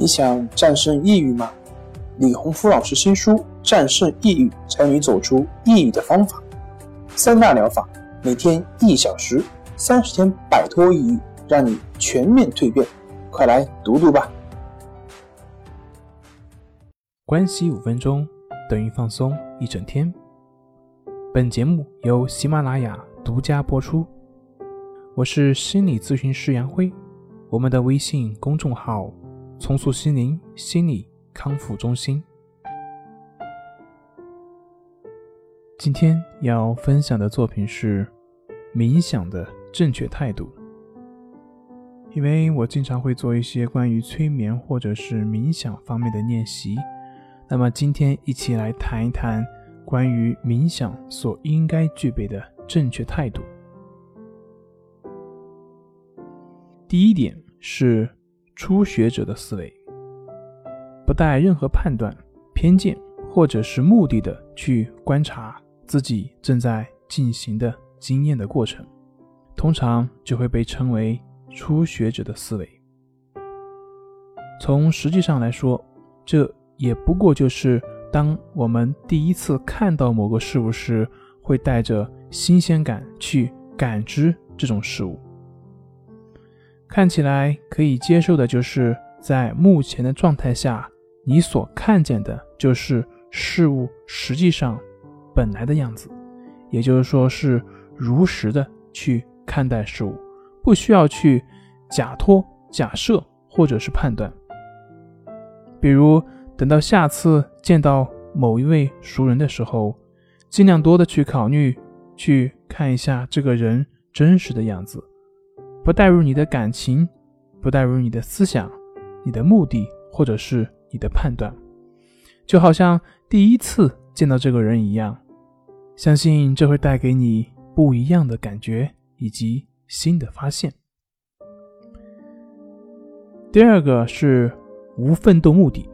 你想战胜抑郁吗？李洪福老师新书《战胜抑郁，教你走出抑郁的方法》，三大疗法，每天一小时，三十天摆脱抑郁，让你全面蜕变。快来读读吧！关系五分钟等于放松一整天。本节目由喜马拉雅独家播出。我是心理咨询师杨辉，我们的微信公众号。重塑心灵心理康复中心。今天要分享的作品是冥想的正确态度。因为我经常会做一些关于催眠或者是冥想方面的练习，那么今天一起来谈一谈关于冥想所应该具备的正确态度。第一点是。初学者的思维，不带任何判断、偏见或者是目的的去观察自己正在进行的经验的过程，通常就会被称为初学者的思维。从实际上来说，这也不过就是当我们第一次看到某个事物时，会带着新鲜感去感知这种事物。看起来可以接受的，就是在目前的状态下，你所看见的就是事物实际上本来的样子，也就是说是如实的去看待事物，不需要去假托、假设或者是判断。比如，等到下次见到某一位熟人的时候，尽量多的去考虑，去看一下这个人真实的样子。不带入你的感情，不带入你的思想、你的目的或者是你的判断，就好像第一次见到这个人一样，相信这会带给你不一样的感觉以及新的发现。第二个是无奋斗目的，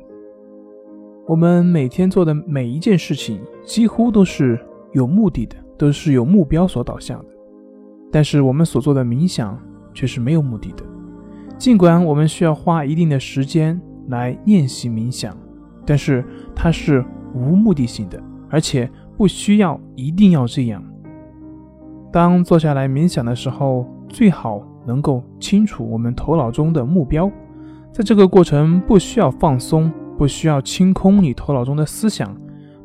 我们每天做的每一件事情几乎都是有目的的，都是有目标所导向的，但是我们所做的冥想。却是没有目的的。尽管我们需要花一定的时间来练习冥想，但是它是无目的性的，而且不需要一定要这样。当坐下来冥想的时候，最好能够清楚我们头脑中的目标。在这个过程，不需要放松，不需要清空你头脑中的思想，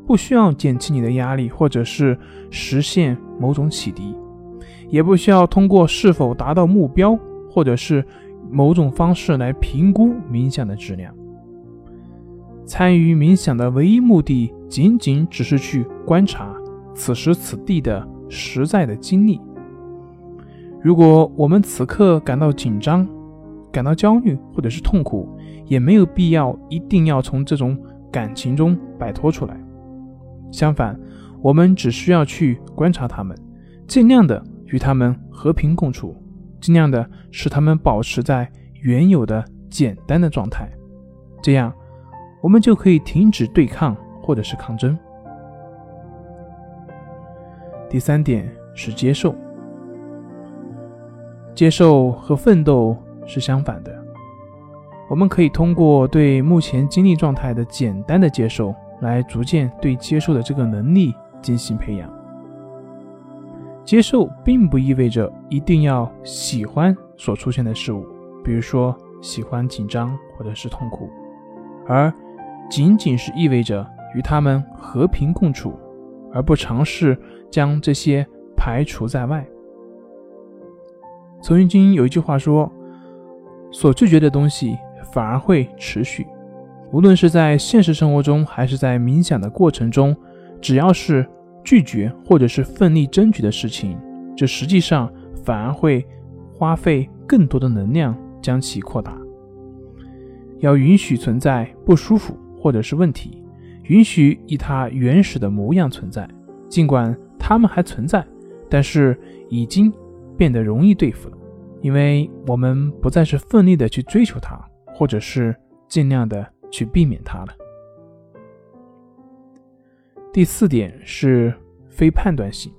不需要减轻你的压力，或者是实现某种启迪。也不需要通过是否达到目标，或者是某种方式来评估冥想的质量。参与冥想的唯一目的，仅仅只是去观察此时此地的实在的经历。如果我们此刻感到紧张、感到焦虑或者是痛苦，也没有必要一定要从这种感情中摆脱出来。相反，我们只需要去观察他们，尽量的。与他们和平共处，尽量的使他们保持在原有的简单的状态，这样我们就可以停止对抗或者是抗争。第三点是接受，接受和奋斗是相反的。我们可以通过对目前经历状态的简单的接受，来逐渐对接受的这个能力进行培养。接受并不意味着一定要喜欢所出现的事物，比如说喜欢紧张或者是痛苦，而仅仅是意味着与他们和平共处，而不尝试将这些排除在外。曾经有一句话说：“所拒绝的东西反而会持续。”无论是在现实生活中，还是在冥想的过程中，只要是。拒绝或者是奋力争取的事情，这实际上反而会花费更多的能量将其扩大。要允许存在不舒服或者是问题，允许以它原始的模样存在，尽管它们还存在，但是已经变得容易对付了，因为我们不再是奋力的去追求它，或者是尽量的去避免它了。第四点是非判断性。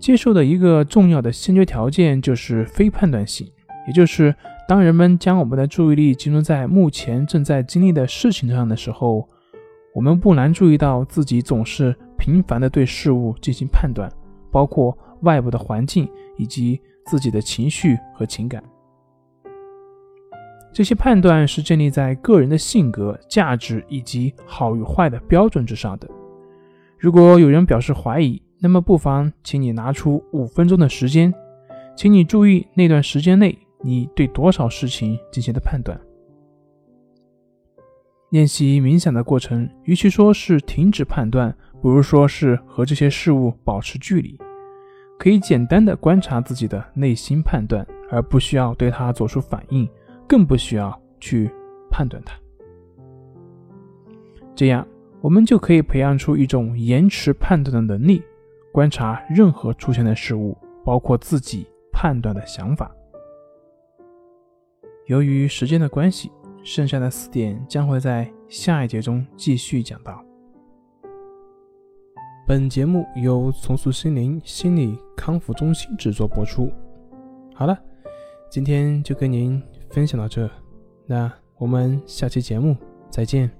接受的一个重要的先决条件就是非判断性，也就是当人们将我们的注意力集中在目前正在经历的事情上的时候，我们不难注意到自己总是频繁地对事物进行判断，包括外部的环境以及自己的情绪和情感。这些判断是建立在个人的性格、价值以及好与坏的标准之上的。如果有人表示怀疑，那么不妨请你拿出五分钟的时间，请你注意那段时间内。你对多少事情进行的判断？练习冥想的过程，与其说是停止判断，不如说是和这些事物保持距离。可以简单的观察自己的内心判断，而不需要对它做出反应，更不需要去判断它。这样，我们就可以培养出一种延迟判断的能力，观察任何出现的事物，包括自己判断的想法。由于时间的关系，剩下的四点将会在下一节中继续讲到。本节目由重塑心灵心理康复中心制作播出。好了，今天就跟您分享到这，那我们下期节目再见。